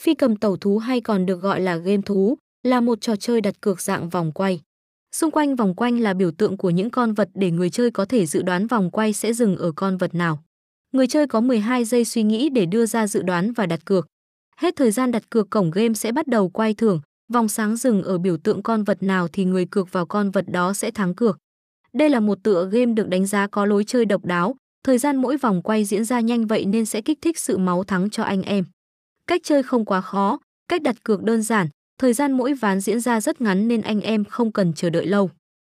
Phi cầm tẩu thú hay còn được gọi là game thú, là một trò chơi đặt cược dạng vòng quay. Xung quanh vòng quanh là biểu tượng của những con vật để người chơi có thể dự đoán vòng quay sẽ dừng ở con vật nào. Người chơi có 12 giây suy nghĩ để đưa ra dự đoán và đặt cược. Hết thời gian đặt cược cổng game sẽ bắt đầu quay thưởng, vòng sáng dừng ở biểu tượng con vật nào thì người cược vào con vật đó sẽ thắng cược. Đây là một tựa game được đánh giá có lối chơi độc đáo, thời gian mỗi vòng quay diễn ra nhanh vậy nên sẽ kích thích sự máu thắng cho anh em. Cách chơi không quá khó, cách đặt cược đơn giản, thời gian mỗi ván diễn ra rất ngắn nên anh em không cần chờ đợi lâu.